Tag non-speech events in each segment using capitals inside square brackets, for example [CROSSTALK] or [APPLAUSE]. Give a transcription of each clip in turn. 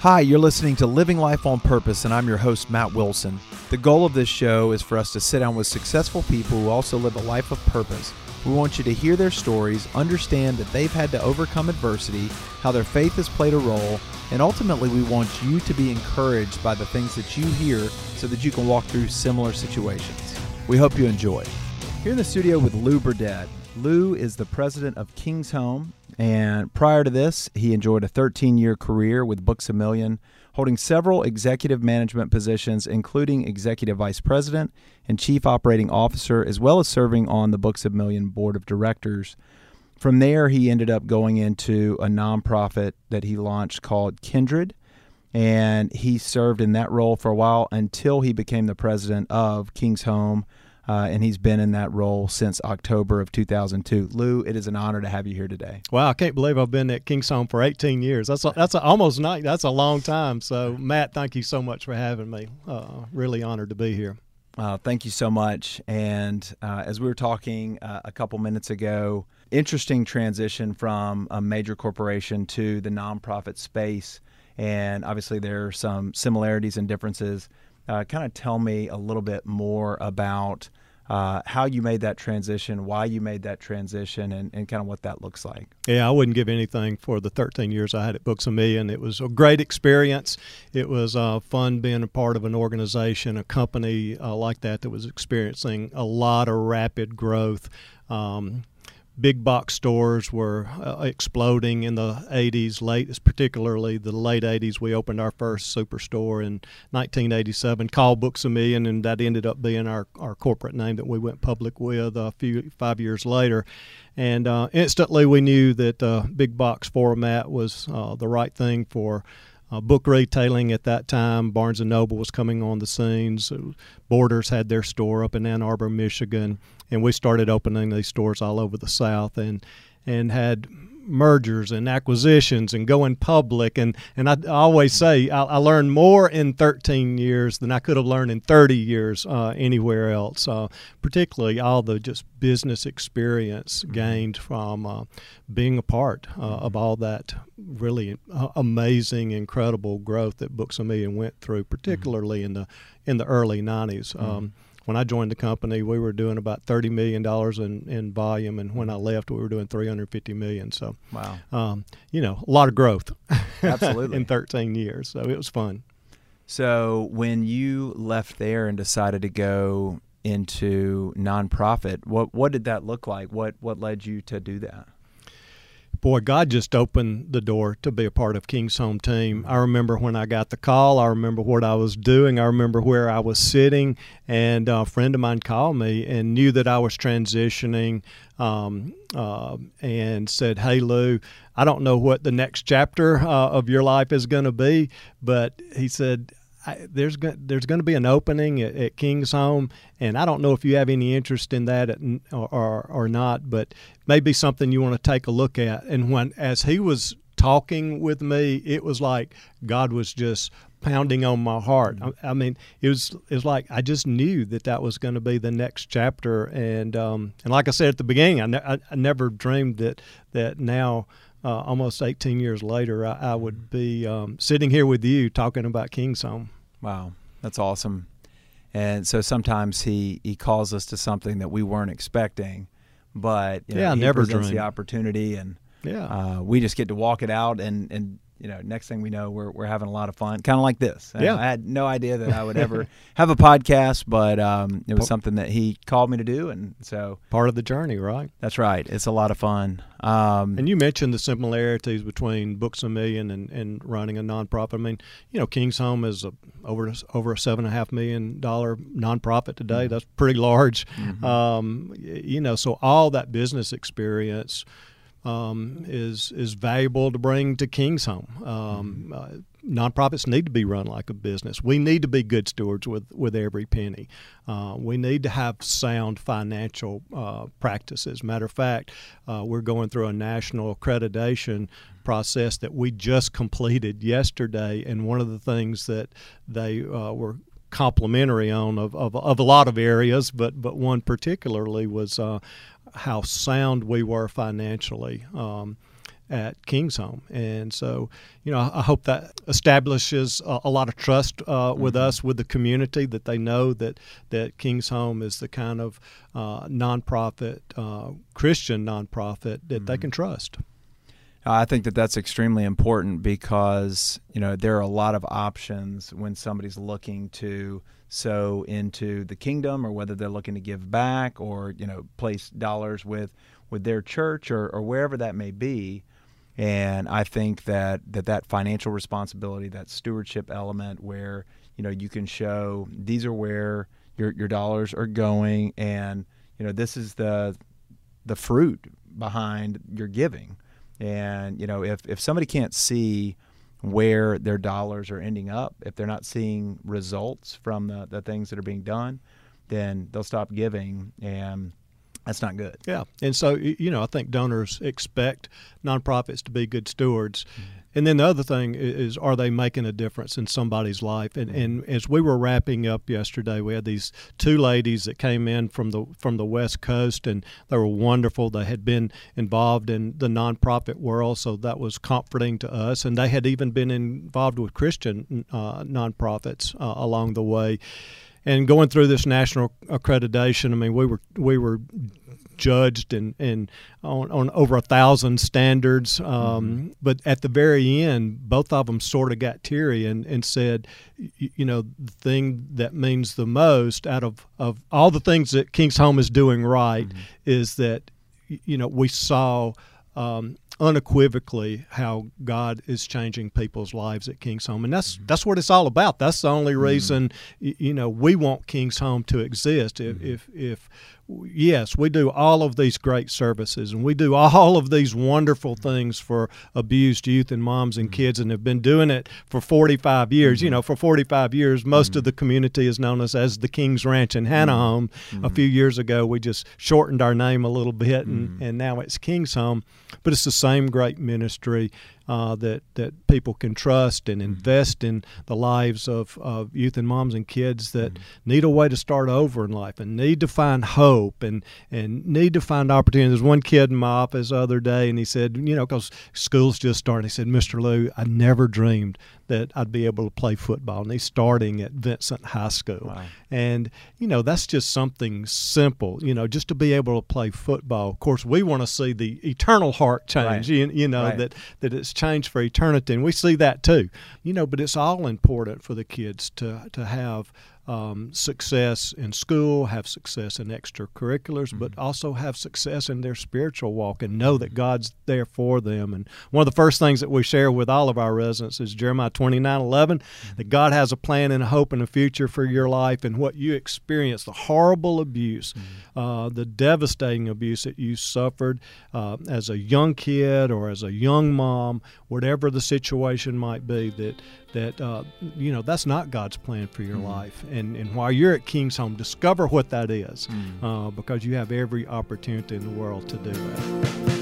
Hi, you're listening to Living Life on Purpose, and I'm your host, Matt Wilson. The goal of this show is for us to sit down with successful people who also live a life of purpose. We want you to hear their stories, understand that they've had to overcome adversity, how their faith has played a role, and ultimately, we want you to be encouraged by the things that you hear so that you can walk through similar situations. We hope you enjoy. Here in the studio with Lou Burdett. Lou is the president of King's Home, and prior to this, he enjoyed a 13 year career with Books a Million, holding several executive management positions, including executive vice president and chief operating officer, as well as serving on the Books a Million board of directors. From there, he ended up going into a nonprofit that he launched called Kindred. And he served in that role for a while until he became the president of King's Home. Uh, and he's been in that role since October of 2002. Lou, it is an honor to have you here today. Wow, I can't believe I've been at King's Home for 18 years. That's a, that's a, almost not that's a long time. So, Matt, thank you so much for having me. Uh, really honored to be here. Uh, thank you so much. And uh, as we were talking uh, a couple minutes ago, interesting transition from a major corporation to the nonprofit space. And obviously, there are some similarities and differences. Uh, kind of tell me a little bit more about uh, how you made that transition, why you made that transition, and, and kind of what that looks like. Yeah, I wouldn't give anything for the 13 years I had at Books a Million. It was a great experience. It was uh, fun being a part of an organization, a company uh, like that that was experiencing a lot of rapid growth. Um, big box stores were uh, exploding in the 80s, late, particularly the late 80s. We opened our first superstore in 1987, called Books a Million, and that ended up being our, our corporate name that we went public with a few five years later. And uh, instantly, we knew that uh, big box format was uh, the right thing for. Uh, book retailing at that time. Barnes and Noble was coming on the scenes. Borders had their store up in Ann Arbor, Michigan and we started opening these stores all over the South and and had mergers and acquisitions and going public and and I, always say I, I, learned more in 13 years than I could have learned in 30 years uh, anywhere else. Uh, particularly all the just business experience mm-hmm. gained from uh, being a part uh, of all that really uh, amazing, incredible growth that Books a Million went through, particularly mm-hmm. in the in the early 90s. Mm-hmm. Um, when I joined the company, we were doing about thirty million dollars in, in volume, and when I left, we were doing three hundred fifty million. So, wow, um, you know, a lot of growth, absolutely, [LAUGHS] in thirteen years. So it was fun. So when you left there and decided to go into nonprofit, what what did that look like? What what led you to do that? Boy, God just opened the door to be a part of King's Home Team. I remember when I got the call. I remember what I was doing. I remember where I was sitting. And a friend of mine called me and knew that I was transitioning um, uh, and said, Hey, Lou, I don't know what the next chapter uh, of your life is going to be, but he said, I, there's there's going to be an opening at, at, King's Home, and I don't know if you have any interest in that at, or, or, or not, but maybe something you want to take a look at. And when as he was talking with me, it was like God was just pounding on my heart. I, I mean, it was it was like I just knew that that was going to be the next chapter, and um, and like I said at the beginning, I, ne- I, I never dreamed that that now uh, almost 18 years later, I, I would be um, sitting here with you talking about King's Home. Wow, that's awesome. And so sometimes he, he calls us to something that we weren't expecting, but you know, yeah, he never presents dreamed. the opportunity, and yeah, uh, we just get to walk it out and and you know, next thing we know, we're, we're having a lot of fun, kind of like this. Yeah. I had no idea that I would [LAUGHS] ever have a podcast, but um, it was something that he called me to do, and so part of the journey, right? That's right. It's a lot of fun. Um, and you mentioned the similarities between Books a Million and, and running a nonprofit. I mean, you know, King's Home is a, over over a seven and a half million dollar nonprofit today. Mm-hmm. That's pretty large. Mm-hmm. Um, you know, so all that business experience um, is is valuable to bring to King's Home. Um, mm-hmm. uh, nonprofits need to be run like a business. We need to be good stewards with with every penny. Uh, we need to have sound financial uh, practices. Matter of fact, uh, we're going through a national accreditation process that we just completed yesterday, and one of the things that they uh, were complimentary on of, of, of, a lot of areas, but but one particularly was uh, how sound we were financially. Um, at King's Home. And so, you know, I hope that establishes a, a lot of trust uh, with mm-hmm. us, with the community, that they know that, that King's Home is the kind of uh, nonprofit, uh, Christian nonprofit that mm-hmm. they can trust. I think that that's extremely important because you know there are a lot of options when somebody's looking to sow into the kingdom, or whether they're looking to give back, or you know place dollars with with their church or, or wherever that may be. And I think that, that that financial responsibility, that stewardship element, where you know you can show these are where your your dollars are going, and you know this is the the fruit behind your giving and you know, if if somebody can't see where their dollars are ending up, if they're not seeing results from the, the things that are being done, then they'll stop giving and that's not good. Yeah. And so, you know, I think donors expect nonprofits to be good stewards. Mm-hmm. And then the other thing is, are they making a difference in somebody's life? And, and as we were wrapping up yesterday, we had these two ladies that came in from the from the West Coast, and they were wonderful. They had been involved in the nonprofit world, so that was comforting to us. And they had even been involved with Christian uh, nonprofits uh, along the way and going through this national accreditation, I mean, we were we were judged and, and on, on over a thousand standards. Um, mm-hmm. But at the very end, both of them sort of got teary and, and said, you, you, know, the thing that means the most out of, of all the things that King's Home is doing right mm-hmm. is that, you know, we saw um, unequivocally how God is changing people's lives at King's Home, and that's mm-hmm. that's what it's all about. That's the only mm-hmm. reason mm-hmm. you know we want King's Home to exist. If mm-hmm. if if yes, we do all of these great services and we do all of these wonderful things for abused youth and moms and mm-hmm. kids and have been doing it for 45 years. Mm-hmm. You know, for 45 years, most mm-hmm. of the community is known as, as the King's Ranch in Hannah Home. Mm-hmm. A few years ago, we just shortened our name a little bit and, mm-hmm. and now it's King's Home. But it's the same great ministry uh, that that people can trust and mm-hmm. invest in the lives of, of youth and moms and kids that mm-hmm. need a way to start over in life and need to find hope and and need to find opportunities. There's one kid in my office the other day, and he said, you know, because school's just starting, he said, Mr. Lou, I never dreamed that I'd be able to play football. And he's starting at Vincent High School. Wow. And, you know, that's just something simple, you know, just to be able to play football. Of course, we want to see the eternal heart change, right. you, you, know, right. that, that it's changed for eternity. And we see that too, you know, but it's all important for the kids to, to have um, success in school, have success in extracurriculars, mm-hmm. but also have success in their spiritual walk and know that God's there for them. And one of the first things that we share with all of our residents is Jeremiah 29 11, mm-hmm. that God has a plan and a hope and a future for your life and what you experience, the horrible abuse, mm-hmm. uh, the devastating abuse that you suffered uh, as a young kid or as a young mom, whatever the situation might be, that that uh, you know that's not God's plan for your mm. life. And and while you're at King's Home, discover what that is, mm. uh, because you have every opportunity in the world to do that.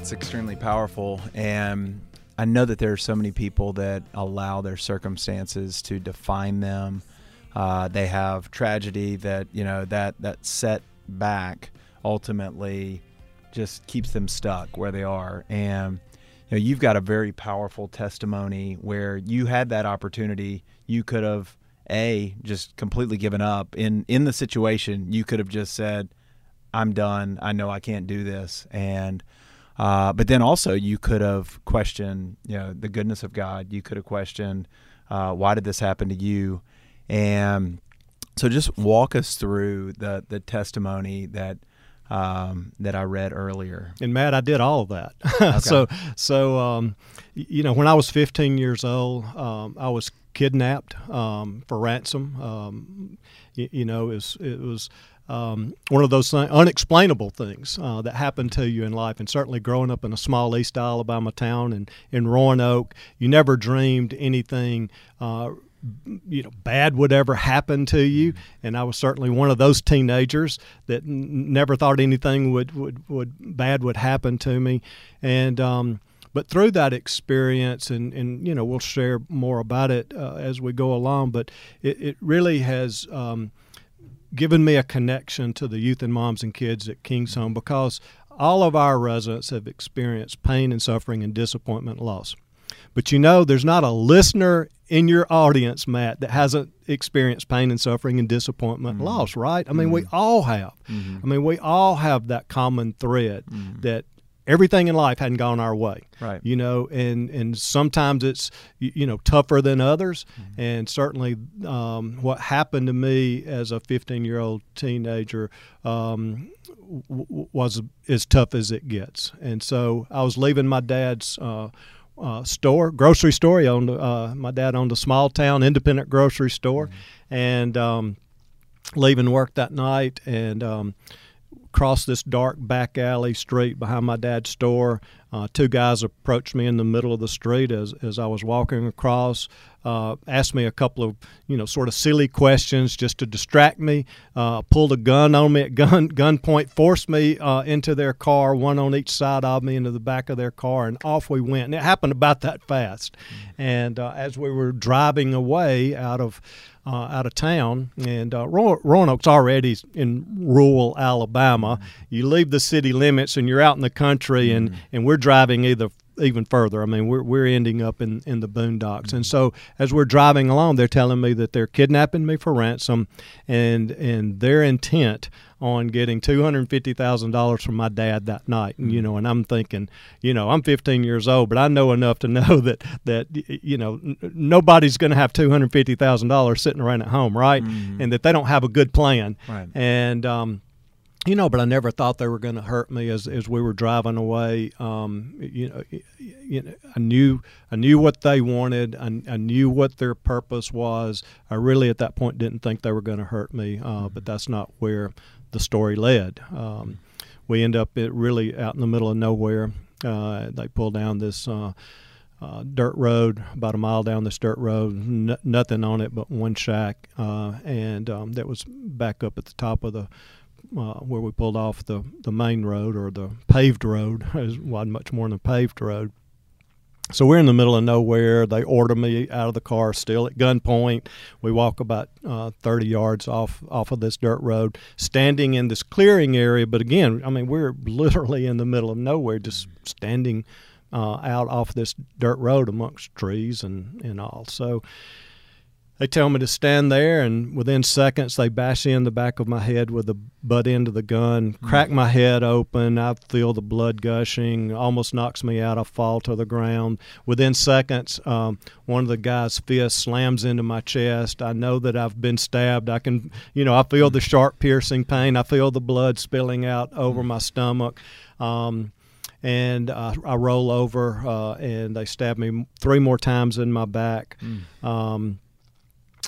That's extremely powerful. And I know that there are so many people that allow their circumstances to define them. Uh, they have tragedy that you know that that setback ultimately just keeps them stuck where they are. And you know, you've got a very powerful testimony where you had that opportunity. You could have a just completely given up in in the situation. You could have just said, "I'm done. I know I can't do this," and uh, but then also you could have questioned, you know, the goodness of God. You could have questioned, uh, why did this happen to you? And so just walk us through the the testimony that um, that I read earlier. And Matt, I did all of that. [LAUGHS] Okay. so so um, you know, when I was 15 years old, um, I was kidnapped um, for ransom. Um, you, you, know, it was, it was um, one of those unexplainable things uh, that happen to you in life. And certainly growing up in a small East Alabama town and in Roanoke, you never dreamed anything uh, you know bad would ever happen to you and I was certainly one of those teenagers that n- never thought anything would, would would bad would happen to me and um, but through that experience and, and you know we'll share more about it uh, as we go along but it, it really has um, given me a connection to the youth and moms and kids at King's Home because all of our residents have experienced pain and suffering and disappointment and loss but you know, there's not a listener in your audience, Matt, that hasn't experienced pain and suffering and disappointment mm-hmm. and loss, right? I mean, mm-hmm. we all have. Mm-hmm. I mean, we all have that common thread mm-hmm. that everything in life hadn't gone our way right you know and and sometimes it's you know tougher than others mm-hmm. and certainly um, what happened to me as a 15 year old teenager um, w- was as tough as it gets and so i was leaving my dad's uh, uh, store, grocery store. He owned, uh, my dad owned a small town independent grocery store, mm-hmm. and um, leaving work that night and um, crossed this dark back alley street behind my dad's store. Uh, two guys approached me in the middle of the street as, as I was walking across, uh, asked me a couple of, you know, sort of silly questions just to distract me, uh, pulled a gun on me at gun gunpoint, forced me uh, into their car, one on each side of me, into the back of their car, and off we went. And it happened about that fast. Mm-hmm. And uh, as we were driving away out of uh, out of town, and uh, Roanoke's already in rural Alabama. Mm-hmm. You leave the city limits and you're out in the country, and, mm-hmm. and we're driving either even further. I mean, we're, we're ending up in, in the boondocks. Mm-hmm. And so as we're driving along, they're telling me that they're kidnapping me for ransom, and and their intent on getting two hundred fifty thousand dollars from my dad that night. And you mm. know, and I'm thinking, you know, I'm 15 years old, but I know enough to [LAUGHS] know that that you know n- nobody's going to have two hundred fifty thousand dollars sitting around at home, right? Mm-hmm. And that they don't have a good plan. Right. And um, you know, but I never thought they were going to hurt me as, as we were driving away. Um, you know, you know, I knew I knew what they wanted. I, I, knew what their purpose was. I really at that point didn't think they were going to hurt me, uh, mm-hmm. but that's not where the story led. Um, we end up really out in the middle of nowhere. Uh, they pull down this uh, uh, dirt road, about a mile down this dirt road, n- nothing on it but one shack, uh, and um, that was back up at the top of the uh, where we pulled off the, the main road or the paved road. [LAUGHS] Wasn't much more than a paved road. So we're in the middle of nowhere. They order me out of the car, still at gunpoint. We walk about uh, 30 yards off off of this dirt road, standing in this clearing area. But again, I mean, we're [LAUGHS] literally in the middle of nowhere, just standing uh, out off this dirt road amongst trees and and all. So they tell me to stand there, and within seconds, they bash in the back of my head with the butt end of the gun, mm. crack my head open. I feel the blood gushing, almost knocks me out. I fall to the ground. Within seconds, um, one of the guy's fist slams into my chest. I know that I've been stabbed. I can, you know, I feel the sharp, piercing pain. I feel the blood spilling out over mm. my stomach. Um, and I, I, roll over, uh, and they stab me three more times in my back. Mm. Um,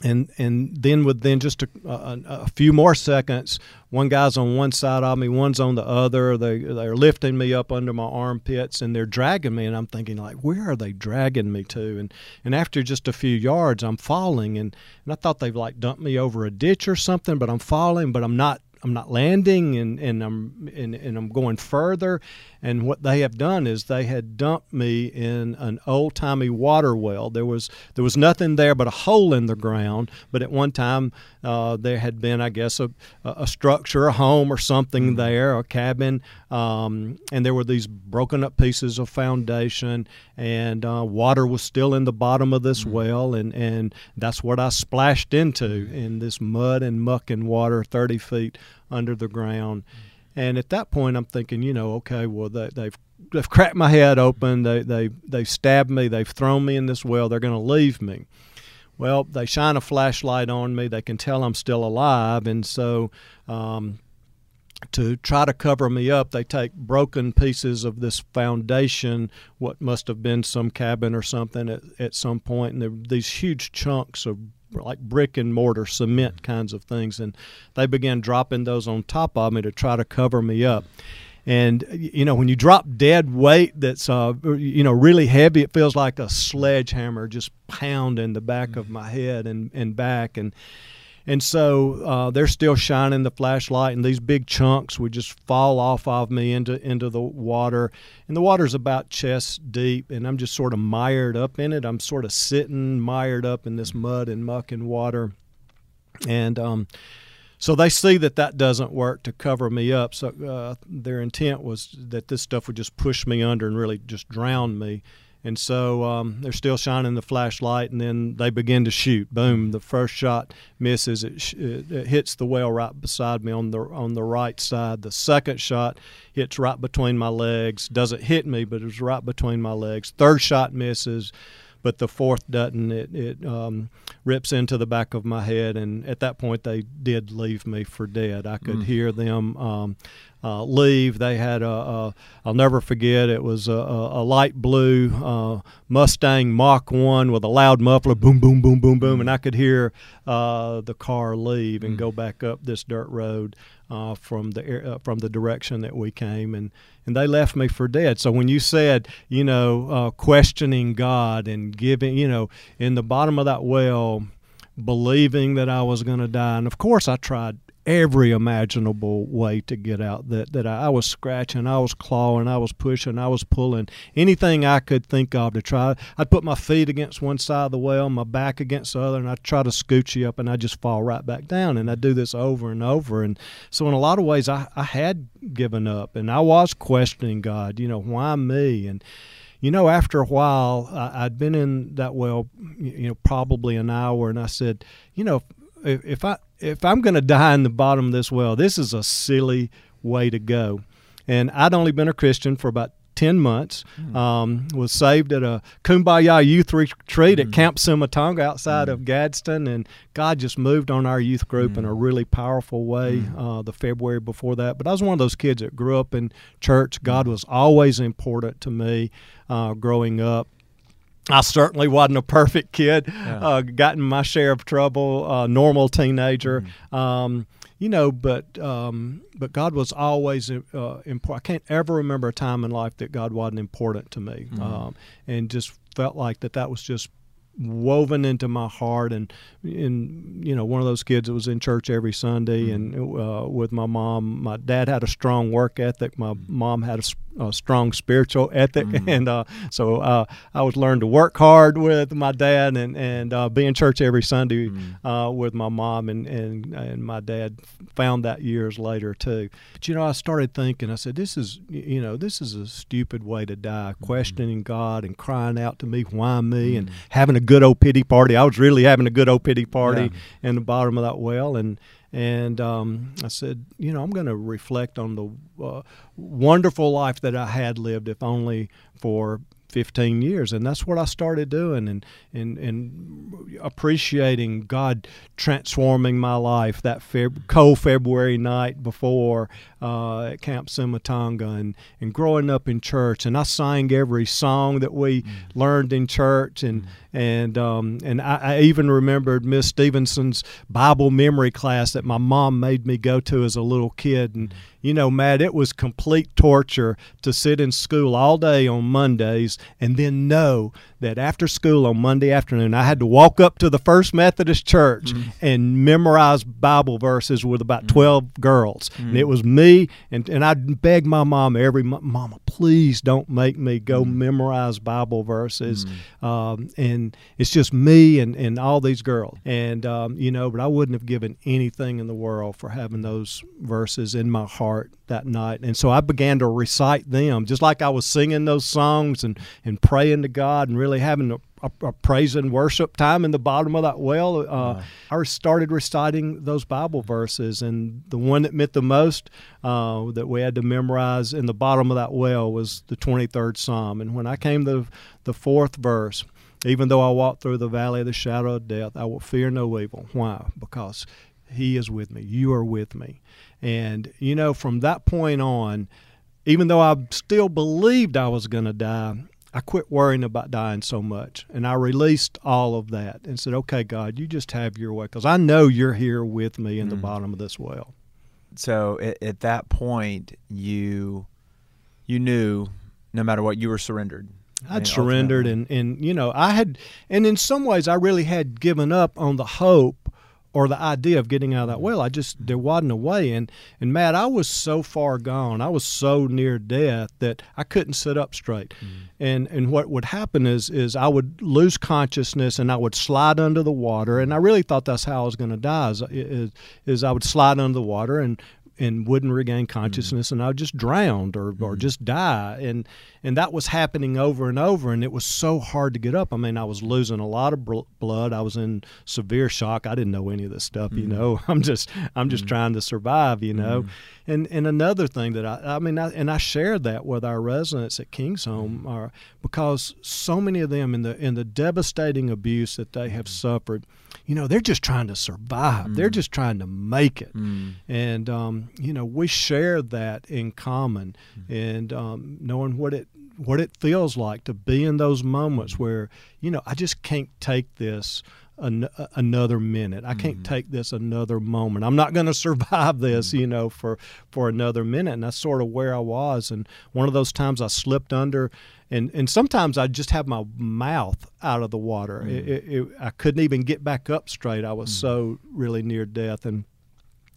and and then within just a, a, a, few more seconds, one guy's on one side of me, one's on the other. They they're lifting me up under my armpits and they're dragging me, and I'm thinking like, where are they dragging me to? And and after just a few yards, I'm falling, and and I thought they've like dumped me over a ditch or something, but I'm falling, but I'm not I'm not landing and, and I'm and, and I'm going further and what they have done is they had dumped me in an old timey water well. There was there was nothing there but a hole in the ground. But at one time uh, there had been, I guess, a, a structure, a home or something mm-hmm. there, a cabin, um, and there were these broken up pieces of foundation, and uh, water was still in the bottom of this mm-hmm. well, and and that's what I splashed into in this mud and muck and water, thirty feet under the ground. Mm-hmm and at that point, I'm thinking, you know, okay, well, they, they've they've cracked my head open. They they they've stabbed me. They've thrown me in this well. They're going to leave me. Well, they shine a flashlight on me. They can tell I'm still alive, and so um, to try to cover me up, they take broken pieces of this foundation, what must have been some cabin or something at, at some point, and these huge chunks of like brick and mortar cement kinds of things. And they began dropping those on top of me to try to cover me up and you know when you drop dead weight that's uh, you know really heavy, it feels like a sledgehammer just pounding the back of my head and and back and. And so uh, they're still shining the flashlight, and these big chunks would just fall off of me into into the water. And the water's about chest deep, and I'm just sort of mired up in it. I'm sort of sitting mired up in this mud and muck and water. And um, so they see that that doesn't work to cover me up. So uh, their intent was that this stuff would just push me under and really just drown me. And so um, they're still shining the flashlight, and then they begin to shoot. Boom! The first shot misses. It, sh- it, hits the well right beside me on the on the right side. The second shot hits right between my legs. Doesn't hit me, but it was right between my legs. Third shot misses but the fourth doesn't. It, it um, rips into the back of my head, and at that point, they did leave me for dead. I could mm. hear them um, uh, leave. They had a, a, I'll never forget, it was a, a light blue uh, Mustang Mach 1 with a loud muffler, boom, boom, boom, boom, boom, and I could hear uh, the car leave and mm. go back up this dirt road. Uh, from the uh, from the direction that we came, and and they left me for dead. So when you said, you know, uh, questioning God and giving, you know, in the bottom of that well, believing that I was going to die, and of course I tried every imaginable way to get out. That that I, I, was scratching, I was clawing, I was pushing, I was pulling anything I could think of to try. I'd put my feet against one side of the well, my back against the other, and I'd try to scooch you up, and I'd just fall right back down. And I'd do this over and over. And so in a lot of ways, I, I had given up, and I was questioning God. You know, why me? And you know, after a while, I, I'd been in that well, you know, probably an hour, and I said, you know, if, if I if I'm going to die in the bottom of this well, this is a silly way to go. And I'd only been a Christian for about 10 months. Mm. Um, was saved at a Kumbaya youth retreat mm. at hmm. Camp Sumatanga outside mm. of Gadsden. And God just moved on our youth group in a hmm. really powerful way hmm. uh, the February before that. But I was one of those kids that grew up in church. God was always important to me uh, growing up. I certainly wasn't a perfect kid. Yeah. Uh, got in my share of trouble. Uh, normal teenager. Mm. Um, you know, but um, but God was always uh, important. I can't ever remember a time in life that God wasn't important to me, mm. um, and just felt like that that was just woven into my heart and in you know one of those kids that was in church every sunday mm-hmm. and uh, with my mom my dad had a strong work ethic my mm-hmm. mom had a a strong spiritual ethic, mm-hmm. [LAUGHS] and uh, so uh, I was learned to work hard with my dad and and uh, be in church every Sunday mm-hmm. Uh, with my mom, and, and and my dad found that years later too. But you know, I started thinking. I said, "This is you know, this is a stupid way to die, mm-hmm. questioning God and crying out to me, why me, and mm-hmm. having a good old pity party. I was really having a good old pity party yeah. in the bottom of that well, and." And um, I said, you know, I'm going to reflect on the uh, wonderful life that I had lived, if only for 15 years and that's what I started doing and and and appreciating God transforming my life that Feb- cold February night before uh, at Camp Sumatanga and and growing up in church and I sang every song that we mm. learned in church and mm. And um, and I, I even remembered Miss Stevenson's Bible memory class that my mom made me go to as a little kid and mm you know, Matt, it was complete torture to sit in school all day on Mondays and then know that after school on Monday afternoon, I had to walk up to the First Methodist Church mm-hmm. and memorize Bible verses with about mm-hmm. 12 girls. Mm-hmm. And it was me, and, and I begged my mom every month, Mama, please don't make me go mm-hmm. memorize Bible verses. Mm-hmm. Um, and it's just me and, and all these girls. And, um, you know, but I wouldn't have given anything in the world for having those verses in my heart that night. And so I began to recite them, just like I was singing those songs and, and praying to God and really having a, a, a praise and worship time in the bottom of that well. Uh, wow. I started reciting those Bible verses, and the one that meant the most uh, that we had to memorize in the bottom of that well was the 23rd Psalm. And when I came to the fourth verse, even though I walk through the valley of the shadow of death, I will fear no evil. Why? Because He is with me. You are with me. And, you know, from that point on, even though I still believed I was going to die, I quit worrying about dying so much. And I released all of that and said, okay, God, you just have your way because I know you're here with me in mm. the bottom of this well. So at, at that point, you you knew no matter what you were surrendered. I'd I surrendered, and and you know I had, and in some ways I really had given up on the hope or the idea of getting out of that well. I just there wasn't a way. And and Matt, I was so far gone. I was so near death that I couldn't sit up straight. Mm-hmm. And and what would happen is is I would lose consciousness and I would slide under the water. And I really thought that's how I was going to die. Is, is, is I would slide under the water and and wouldn't regain mm-hmm. consciousness mm-hmm. and I just drowned or, mm-hmm. or just die and and that was happening over and over and it was so hard to get up I mean I was losing a lot of blood I was in severe shock I didn't know any of this stuff mm-hmm. you know [LAUGHS] I'm just I'm just mm-hmm. trying to survive you know mm-hmm. and and another thing that I I mean I, and I shared that with our residents at King's Home are, because so many of them in the in the devastating abuse that they have suffered you know, they're just trying to survive. Mm. They're just trying to make it. Mm. And, um, you know, we share that in common mm. and um, knowing what it what it feels like to be in those moments where, you know, I just can't take this an, another minute. I can't mm-hmm. take this another moment. I'm not going [LAUGHS] to survive this, mm-hmm. you know, for for another minute. And that's sort of where I was. And one of those times I slipped under and and sometimes I just have my mouth out of the water. Mm. It, it, it, I couldn't even get back up straight. I was mm. so really near death, and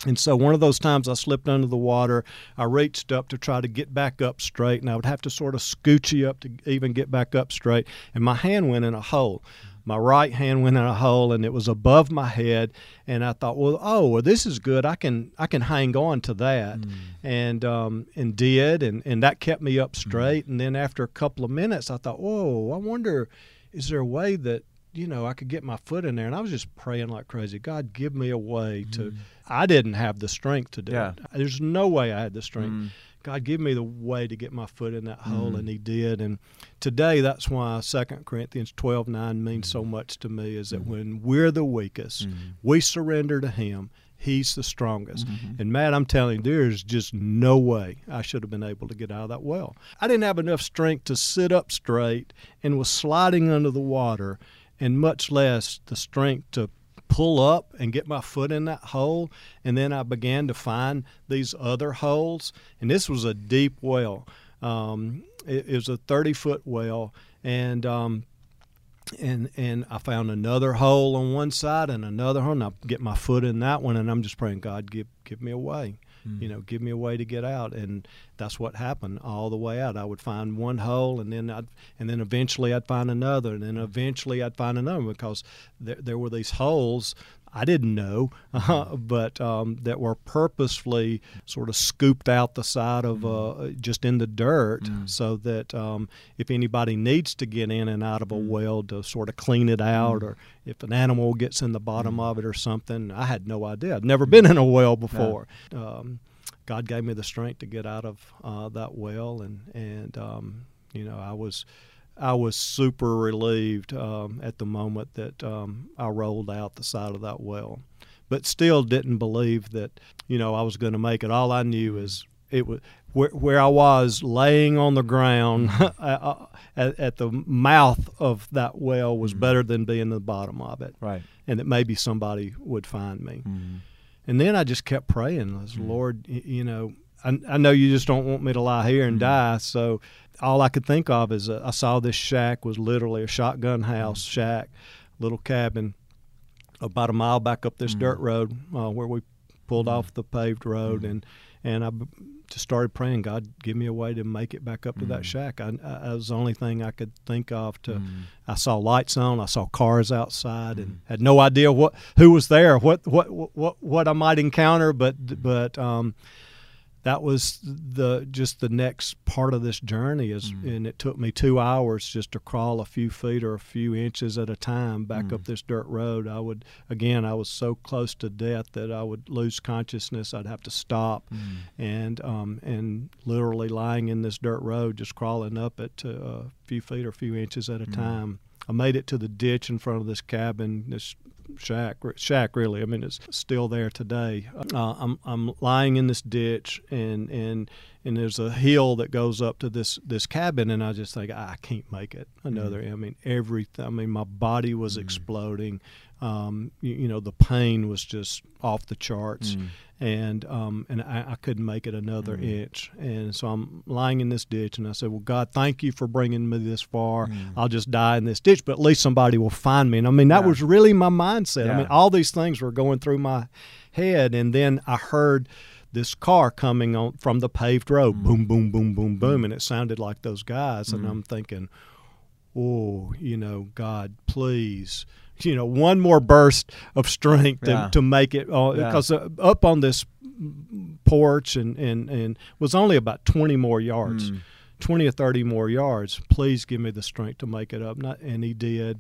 and so one of those times I slipped under the water. I reached up to try to get back up straight, and I would have to sort of scooch up to even get back up straight, and my hand went in a hole. Mm my right hand went in a hole and it was above my head and I thought well oh well this is good I can I can hang on to that mm. and um, and did and, and that kept me up straight mm. and then after a couple of minutes I thought whoa I wonder is there a way that you know I could get my foot in there and I was just praying like crazy God give me a way to mm. I didn't have the strength to do yeah. it there's no way I had the strength mm. God, give me the way to get my foot in that hole, mm-hmm. and He did. And today, that's why Second Corinthians twelve nine means so mm-hmm. much to me. Is that mm-hmm. when we're the weakest, mm-hmm. we surrender to Him. He's the strongest. Mm-hmm. And Matt, I'm telling you, there's just no way I should have been able to get out of that well. I didn't have enough strength to sit up straight and was sliding under the water, and much less the strength to pull up and get my foot in that hole. And then I began to find these other holes. And this was a deep well. Um, it, it, was a 30 foot well. And, um, and and I found another hole on one side and another hole, and I get my foot in that one, and I'm just praying, God, give give me a way mm. you know, give me a way to get out. And that's what happened all the way out. I would find one hole, and then I'd, and then eventually I'd find another, and then eventually I'd find another because there, there were these holes I didn't know, uh, but um, that were purposefully sort of scooped out the side of uh, just in the dirt mm. so that um, if anybody needs to get in and out of a mm. well to sort of clean it out, mm. or if an animal gets in the bottom mm. of it or something, I had no idea. I'd never been in a well before. Um, God gave me the strength to get out of uh, that well, and and um, you know I was I was super relieved um, at the moment that um, I rolled out the side of that well, but still didn't believe that you know I was going to make it. All I knew is it was where, where I was laying on the ground [LAUGHS] at, at, the mouth of that well was mm-hmm. better than being in the bottom of it. Right, and that maybe somebody would find me. Mm-hmm. And then I just kept praying, mm-hmm. Lord, you know, I, I, know you just don't want me to lie here and mm-hmm. die, so all I could think of is uh, I saw this shack was literally a shotgun house mm-hmm. shack, little cabin, about a mile back up this mm-hmm. dirt road uh, where we pulled mm-hmm. off the paved road, mm-hmm. and and I just started praying, God, give me a way to make it back up to that mm-hmm. shack. I, I, that was the only thing I could think of. To mm-hmm. I saw lights on, I saw cars outside, and had no idea what who was there, what what what what I might encounter, but but um, that was the just the next part of this journey is mm. and it took me two hours just to crawl a few feet or a few inches at a time back mm. up this dirt road i would again i was so close to death that i would lose consciousness i'd have to stop mm. and um, and literally lying in this dirt road just crawling up it to a few feet or a few inches at a mm. time I made it to the ditch in front of this cabin, this shack shack really i mean it's still there today uh, i'm i'm lying in this ditch and and and there's a hill that goes up to this this cabin and i just think i can't make it another mm-hmm. i mean everything i mean my body was mm-hmm. exploding Um, you, you, know, the pain was just off the charts. Mm. And um, and I, I, couldn't make it another Mm. inch, and so I'm lying in this ditch, and I said, "Well, God, thank you for bringing me this far. Mm. I'll just die in this ditch, but at least somebody will find me." And I mean, that Yeah. was really my mindset. I mean, all these things were going through my head, and then I heard this car coming on from the paved road, Mm. boom, boom, boom, boom, boom, and it sounded like those guys. And Mm. I'm thinking, oh, you know, God, please, you know, one more burst of strength to, Yeah. to make it. Uh, Yeah. Because uh, up on this porch and, and, and was only about 20 more yards. Mm. 20 or 30 more yards. Please give me the strength to make it up. Not, and he did.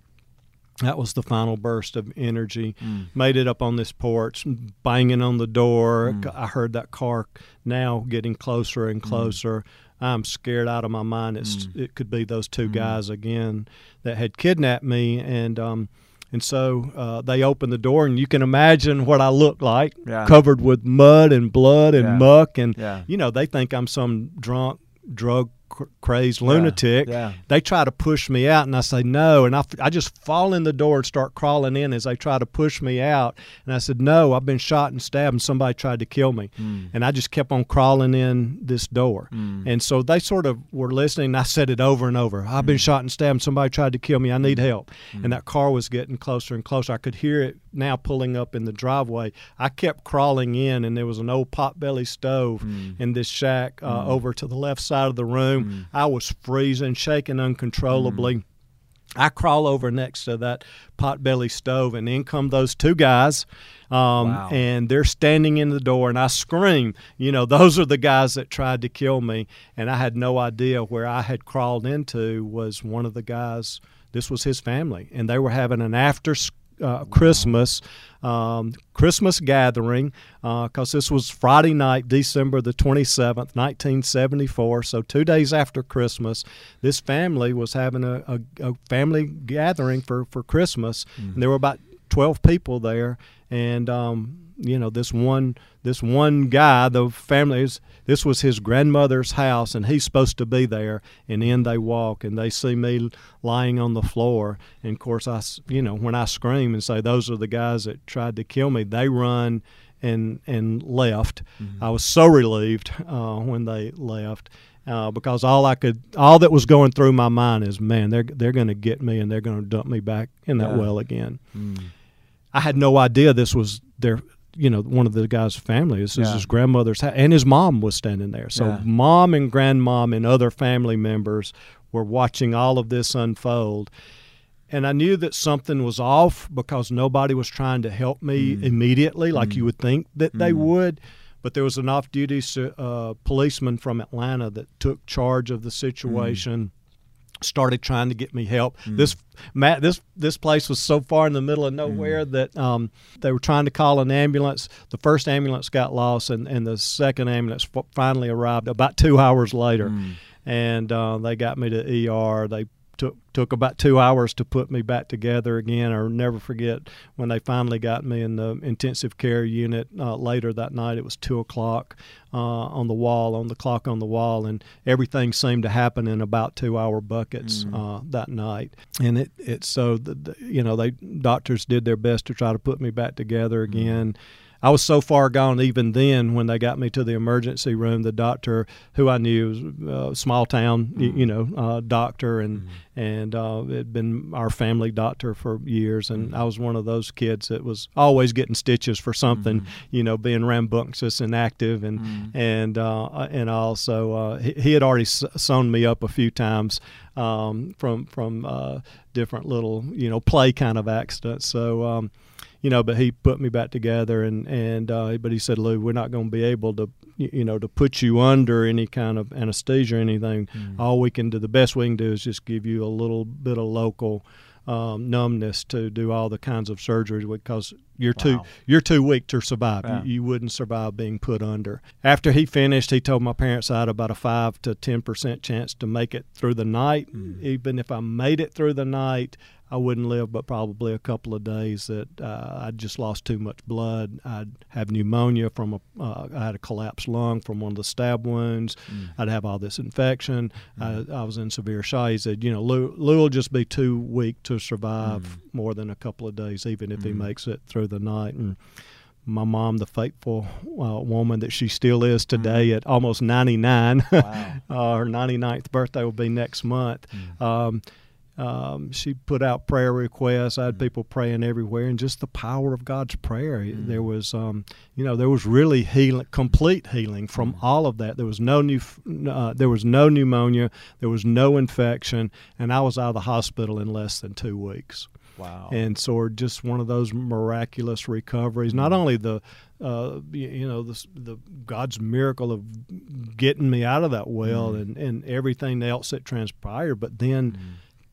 That was the final burst of energy. Mm. Made it up on this porch, banging on the door. Mm. I heard that car now getting closer and closer. I'm scared out of my mind. It's, Mm. It could be those two Mm. guys again that had kidnapped me. And um, and so uh, they opened the door, and you can imagine what I looked like, Yeah. covered with mud and blood and Yeah. muck. And Yeah. you know, they think I'm some drunk, drug cr- crazed lunatic. Yeah. They try to push me out, and I say no, and I, f- I just fall in the door and start crawling in as they try to push me out. And I said, no, I've been shot and stabbed, and somebody tried to kill me. Mm. And I just kept on crawling in this door. Mm. And so they sort of were listening. And I said it over and over. I've been shot and stabbed. And somebody tried to kill me. I need help. And that car was getting closer and closer. I could hear it now pulling up in the driveway. I kept crawling in, and there was an old potbelly stove Mm. in this shack uh, over to the left side of the room. I was freezing, shaking uncontrollably. I crawl over next to that potbelly stove, and in come those two guys, um, Wow. and they're standing in the door, and I scream, you know, those are the guys that tried to kill me, and I had no idea where I had crawled into was one of the guys. This was his family, and they were having an after uh, Christmas um, Christmas gathering because this was Friday night, December the 27th, 1974. So, two days after Christmas, this family was having a, a, a family gathering for, for Christmas. And there were about 12 people there. And, um, you know, this one this one guy, the family, is, this was his grandmother's house, and he's supposed to be there. And in they walk, and they see me lying on the floor. And of course, I, you know, when I scream and say those are the guys that tried to kill me, they run and and left. I was so relieved uh, when they left. Uh, because all I could, all that was going through my mind is, man, they're they're going to get me and they're going to dump me back in that Yeah. well again. Mm. I had no idea this was their, you know, one of the guy's family. This is Yeah. his grandmother's house, and his mom was standing there. So Yeah. mom and grandmom and other family members were watching all of this unfold. And I knew that something was off because nobody was trying to help me Mm. immediately, like Mm. you would think that they Mm. would. But there was an off-duty s- uh, policeman from Atlanta that took charge of the situation started trying to get me help. Mm. This Matt, this this place was so far in the middle of nowhere Mm. that um, they were trying to call an ambulance. The first ambulance got lost, and, and the second ambulance finally arrived about two [LAUGHS] hours later, Mm. and uh, they got me to ER. They took took about two hours to put me back together again. I'll never forget when they finally got me in the intensive care unit uh, later that night. It was two o'clock uh, on the wall, on the clock on the wall, and everything seemed to happen in about two hour buckets Mm. uh, that night. And it it so the, the, you know they doctors did their best to try to put me back together again. I was so far gone even then when they got me to the emergency room. The doctor, who I knew was a small town, y you know, uh, doctor, and and uh, had been our family doctor for years. And I was one of those kids that was always getting stitches for something, you know, being rambunctious and active, and and uh, and also uh, he, he had already sewn me up a few times um, from from uh, different little you know play kind of accidents. So. Um, you know, but he put me back together, and and uh, but he said, Lou, we're not going to be able to, you know, to put you under any kind of anesthesia or anything. All we can do, the best we can do, is just give you a little bit of local um, numbness to do all the kinds of surgeries because you're too you're too weak to survive. You, you wouldn't survive being put under. After he finished, he told my parents I had about a five to ten percent chance to make it through the night. Even if I made it through the night, I wouldn't live but probably a couple of days. That uh, I just lost too much blood. I'd have pneumonia from a. Uh, I had a collapsed lung from one of the stab wounds. I'd have all this infection. I, I was in severe shock. He said, you know, Lou, Lou will just be too weak to survive more than a couple of days, even if he makes it through the night. And my mom, the faithful uh, woman that she still is today mm-hmm. at almost 99, wow. [LAUGHS] uh, her 99th birthday will be next month. Mm-hmm. Um, um, she put out prayer requests. I had mm. people praying everywhere, and just the power of God's prayer. Mm. There was, um, you know, there was really healing, complete healing from mm. all of that. There was no new, uh, there was no pneumonia, there was no infection, and I was out of the hospital in less than two weeks. Wow! And so, just one of those miraculous recoveries. Not mm. only the, uh, you know, the, the God's miracle of getting me out of that well mm. and and everything else that transpired, but then mm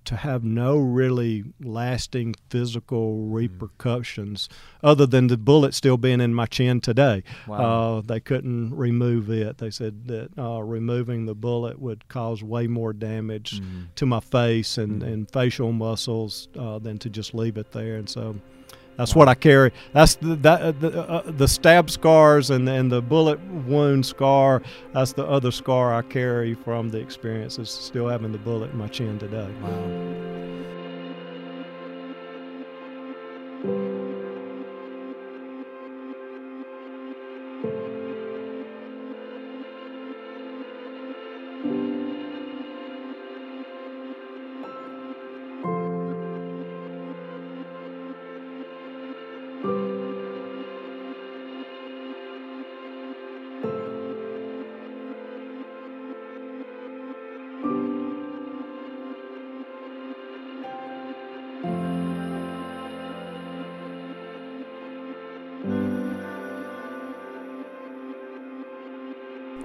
to have no really lasting physical mm. repercussions mm. other than the bullet still being in my chin today. Wow. Uh, they couldn't remove it. They said that uh, removing the bullet would cause way more damage mm. to my face and, mm. and facial muscles uh, than to just leave it there. And so that's what I carry. That's the that, uh, the, uh, the stab scars and and the bullet wound scar. That's the other scar I carry from the experience. Is still having the bullet in my chin today. Wow.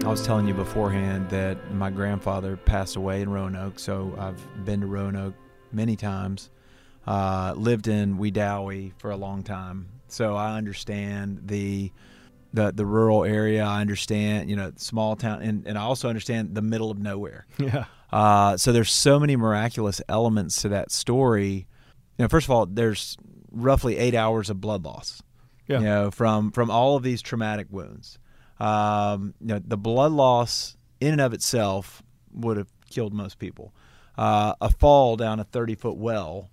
I was telling you beforehand that my grandfather passed away in Roanoke, so I've been to Roanoke many times. Uh, lived in Wedowee for a long time, so I understand the the the rural area. I understand, you know, small town, and, and I also understand the middle of nowhere. [LAUGHS] Yeah. Uh, so there's so many miraculous elements to that story. You know, first of all, there's roughly eight hours of blood loss. Yeah. You know, from from all of these traumatic wounds. Um, you know, the blood loss in and of itself would have killed most people. Uh, a fall down a 30 foot well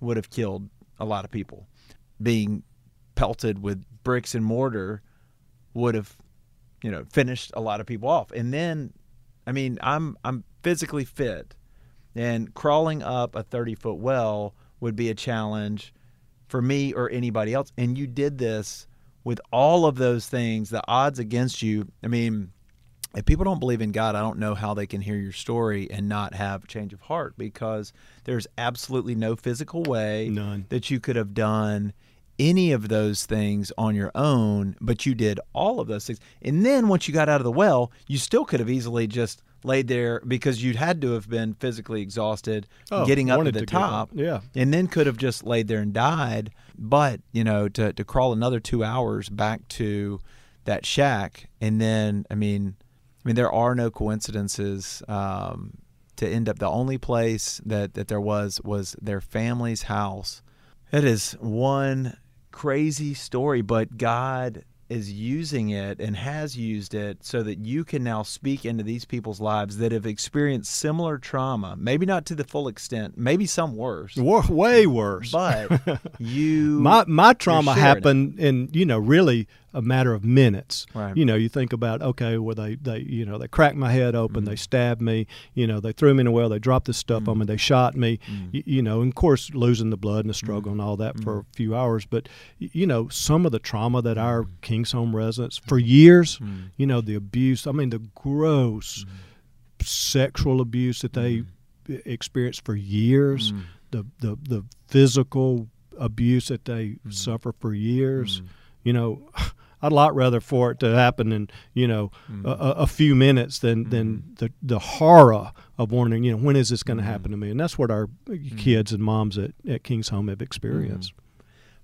would have killed a lot of people. Being pelted with bricks and mortar would have, you know, finished a lot of people off. And then, I mean, I'm I'm physically fit, and crawling up a 30 foot well would be a challenge for me or anybody else. And you did this with all of those things, the odds against you, I mean, if people don't believe in God, I don't know how they can hear your story and not have change of heart because there's absolutely no physical way None. that you could have done any of those things on your own, but you did all of those things. And then once you got out of the well, you still could have easily just laid there because you'd had to have been physically exhausted oh, getting up to the to top. Yeah. And then could have just laid there and died. But, you know, to, to crawl another two hours back to that shack and then I mean I mean there are no coincidences. Um, to end up the only place that, that there was was their family's house. It is one crazy story, but God is using it and has used it so that you can now speak into these people's lives that have experienced similar trauma, maybe not to the full extent, maybe some worse, way worse. But [LAUGHS] you, my my trauma happened it. in you know really a matter of minutes. Right. You know, you think about okay, well they they you know they cracked my head open, mm-hmm. they stabbed me, you know, they threw me in a well, they dropped this stuff mm-hmm. on me, mm-hmm. they shot me, mm-hmm. you, you, know, and of course losing the blood and the mm-hmm. struggle and all that for mm-hmm. a few hours. But you know, some of the trauma that our King's Home residents for years, you know, the abuse. I mean, the gross sexual abuse that they experienced for years, the the the physical abuse that they suffer for years. You know, I'd a lot rather for it to happen in you know mm-hmm. a, a, few minutes than mm-hmm. than the the horror of wondering you know when is this going to mm-hmm. happen to me and that's what our mm-hmm. kids and moms at, at King's Home have experienced. Mm-hmm.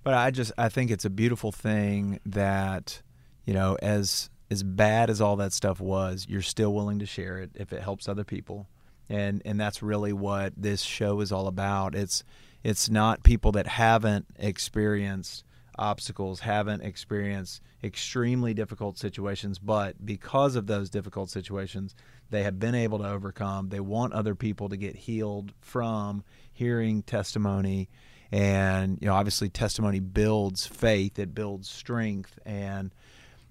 But I just I think it's a beautiful thing that you know as as bad as all that stuff was, you're still willing to share it if it helps other people, and and that's really what this show is all about. It's it's not people that haven't experienced obstacles, haven't experienced extremely difficult situations, but because of those difficult situations, they have been able to overcome. They want other people to get healed from hearing testimony And you know, obviously, testimony builds faith. It builds strength, and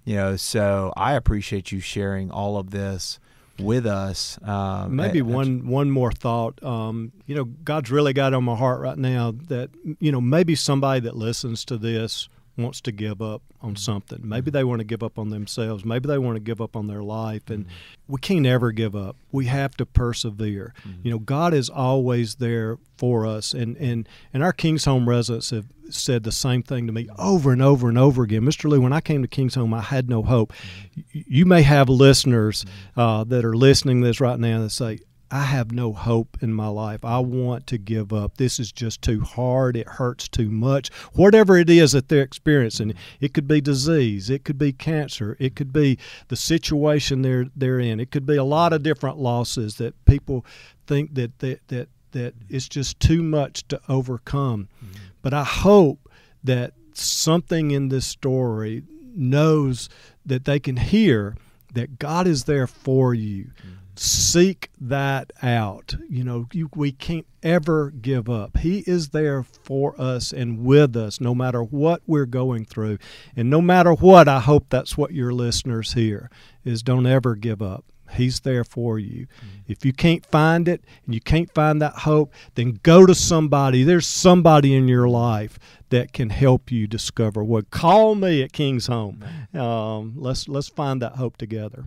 you know, so I appreciate you sharing all of this with us. Uh, Maybe one one more thought. Um, you know, God's really got on my heart right now that you know maybe somebody that listens to this wants to give up on something. Maybe they want to give up on themselves. Maybe they want to give up on their life. And we can't ever give up. We have to persevere. Mm-hmm. You know, God is always there for us. And, and, and our King's Home residents have said the same thing to me over and over and over again. Mr. Lee, when I came to King's Home, I had no hope. Mm-hmm. You may have listeners uh, that are listening to this right now that say, I have no hope in my life. I want to give up. This is just too hard. It hurts too much. Whatever it is that they're experiencing, it could be disease, it could be cancer, it could be the situation they're they're in. It could be a lot of different losses that people think that that that, that it's just too much to overcome. Mm-hmm. But I hope that something in this story knows that they can hear that God is there for you. Mm-hmm seek that out. You know, you, we can't ever give up. He is there for us and with us no matter what we're going through. And no matter what, I hope that's what your listeners hear is don't ever give up. He's there for you. Mm-hmm. If you can't find it and you can't find that hope, then go to somebody. There's somebody in your life that can help you discover what. Call me at King's Home. Um, let's let's find that hope together.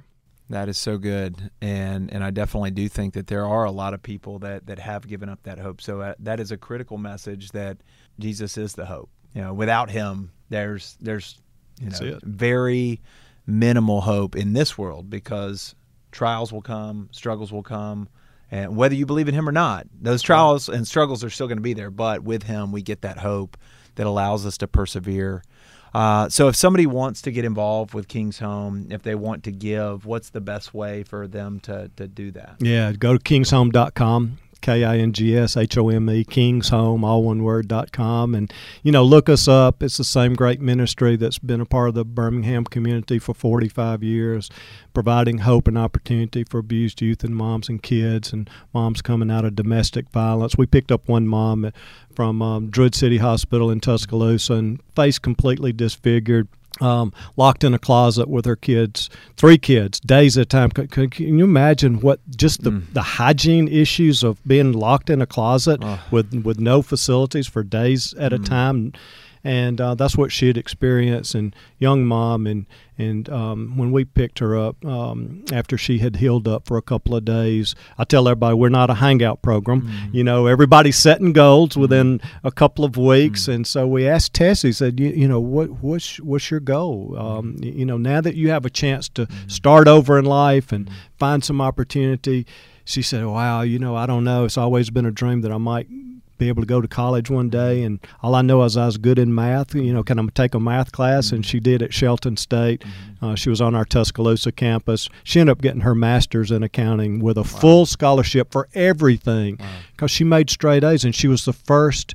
That is so good, and and I definitely do think that there are a lot of people that that have given up that hope. So uh, that is a critical message that Jesus is the hope. You know, without Him, there's there's you know very minimal hope in this world because trials will come, struggles will come, and whether you believe in Him or not, those trials and struggles are still going to be there. But with Him, we get that hope that allows us to persevere uh, so if somebody wants to get involved with King's Home, if they want to give, what's the best way for them to, to do that? Yeah, go to kingshome.com. K I N G S H O M E, King's Home, all one word, dot com. And, you know, look us up. It's the same great ministry that's been a part of the Birmingham community for 45 years, providing hope and opportunity for abused youth and moms and kids and moms coming out of domestic violence. We picked up one mom from um, Druid City Hospital in Tuscaloosa and face completely disfigured um, locked in a closet with her kids, three kids, days at a time. Can, can, can you imagine what just the, mm. the hygiene issues of being locked in a closet with with no facilities for days at mm. a time? And uh, that's what she had experienced. And young mom, and and um, when we picked her up um, after she had healed up for a couple of days, I tell everybody we're not a hangout program. Mm-hmm. You know, everybody's setting goals mm-hmm. within a couple of weeks, mm-hmm. and so we asked Tessie, said, you, you know, what what's what's your goal? Um, you know, now that you have a chance to mm-hmm. start over in life and find some opportunity she said, "Wow, you know, I don't know. It's always been a dream that I might be able to go to college one day. And all I know is I was good in math. You know, can I take a math class? Mm-hmm. And she did at Shelton State. Mm-hmm. Uh, she was on our Tuscaloosa campus. She ended up getting her master's in accounting with a wow. full scholarship for everything because wow. she made straight A's, and she was the first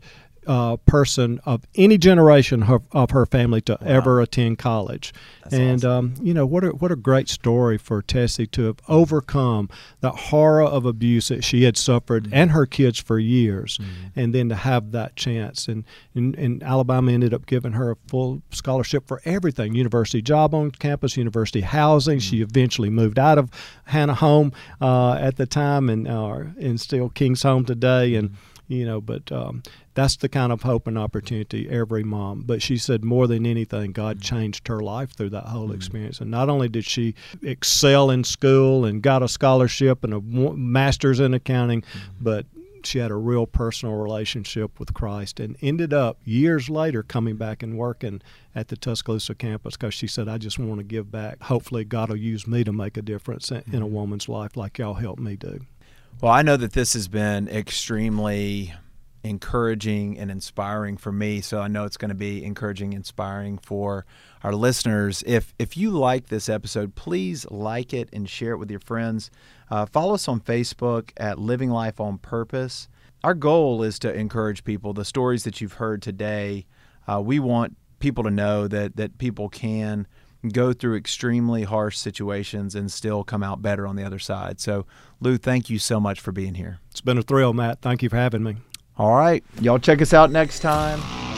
uh, person of any generation of, of her family to wow. ever attend college. That's and awesome. um, you know what a what a great story for Tessie to have overcome the horror of abuse that she had suffered mm-hmm. and her kids for years, mm-hmm. and then to have that chance. And, and, and Alabama ended up giving her a full scholarship for everything: university job on campus, university housing. Mm-hmm. She eventually moved out of Hannah Home uh, at the time, and uh, and still King's Home today, and mm-hmm you know but um, that's the kind of hope and opportunity every mom but she said more than anything god mm-hmm. changed her life through that whole mm-hmm. experience and not only did she excel in school and got a scholarship and a master's in accounting mm-hmm. but she had a real personal relationship with Christ and ended up years later coming back and working at the Tuscaloosa campus because she said, I just want to give back. Hopefully, God will use me to make a difference in a mm-hmm. woman's life like y'all helped me do. Well, I know that this has been extremely encouraging and inspiring for me, so I know it's going to be encouraging, inspiring for our listeners. If if you like this episode, please like it and share it with your friends. Uh, follow us on Facebook at Living Life on Purpose. Our goal is to encourage people. The stories that you've heard today, uh, we want people to know that that people can go through extremely harsh situations and still come out better on the other side. So, Lou, thank you so much for being here. It's been a thrill, Matt. Thank you for having me. All right. Y'all check us out next time.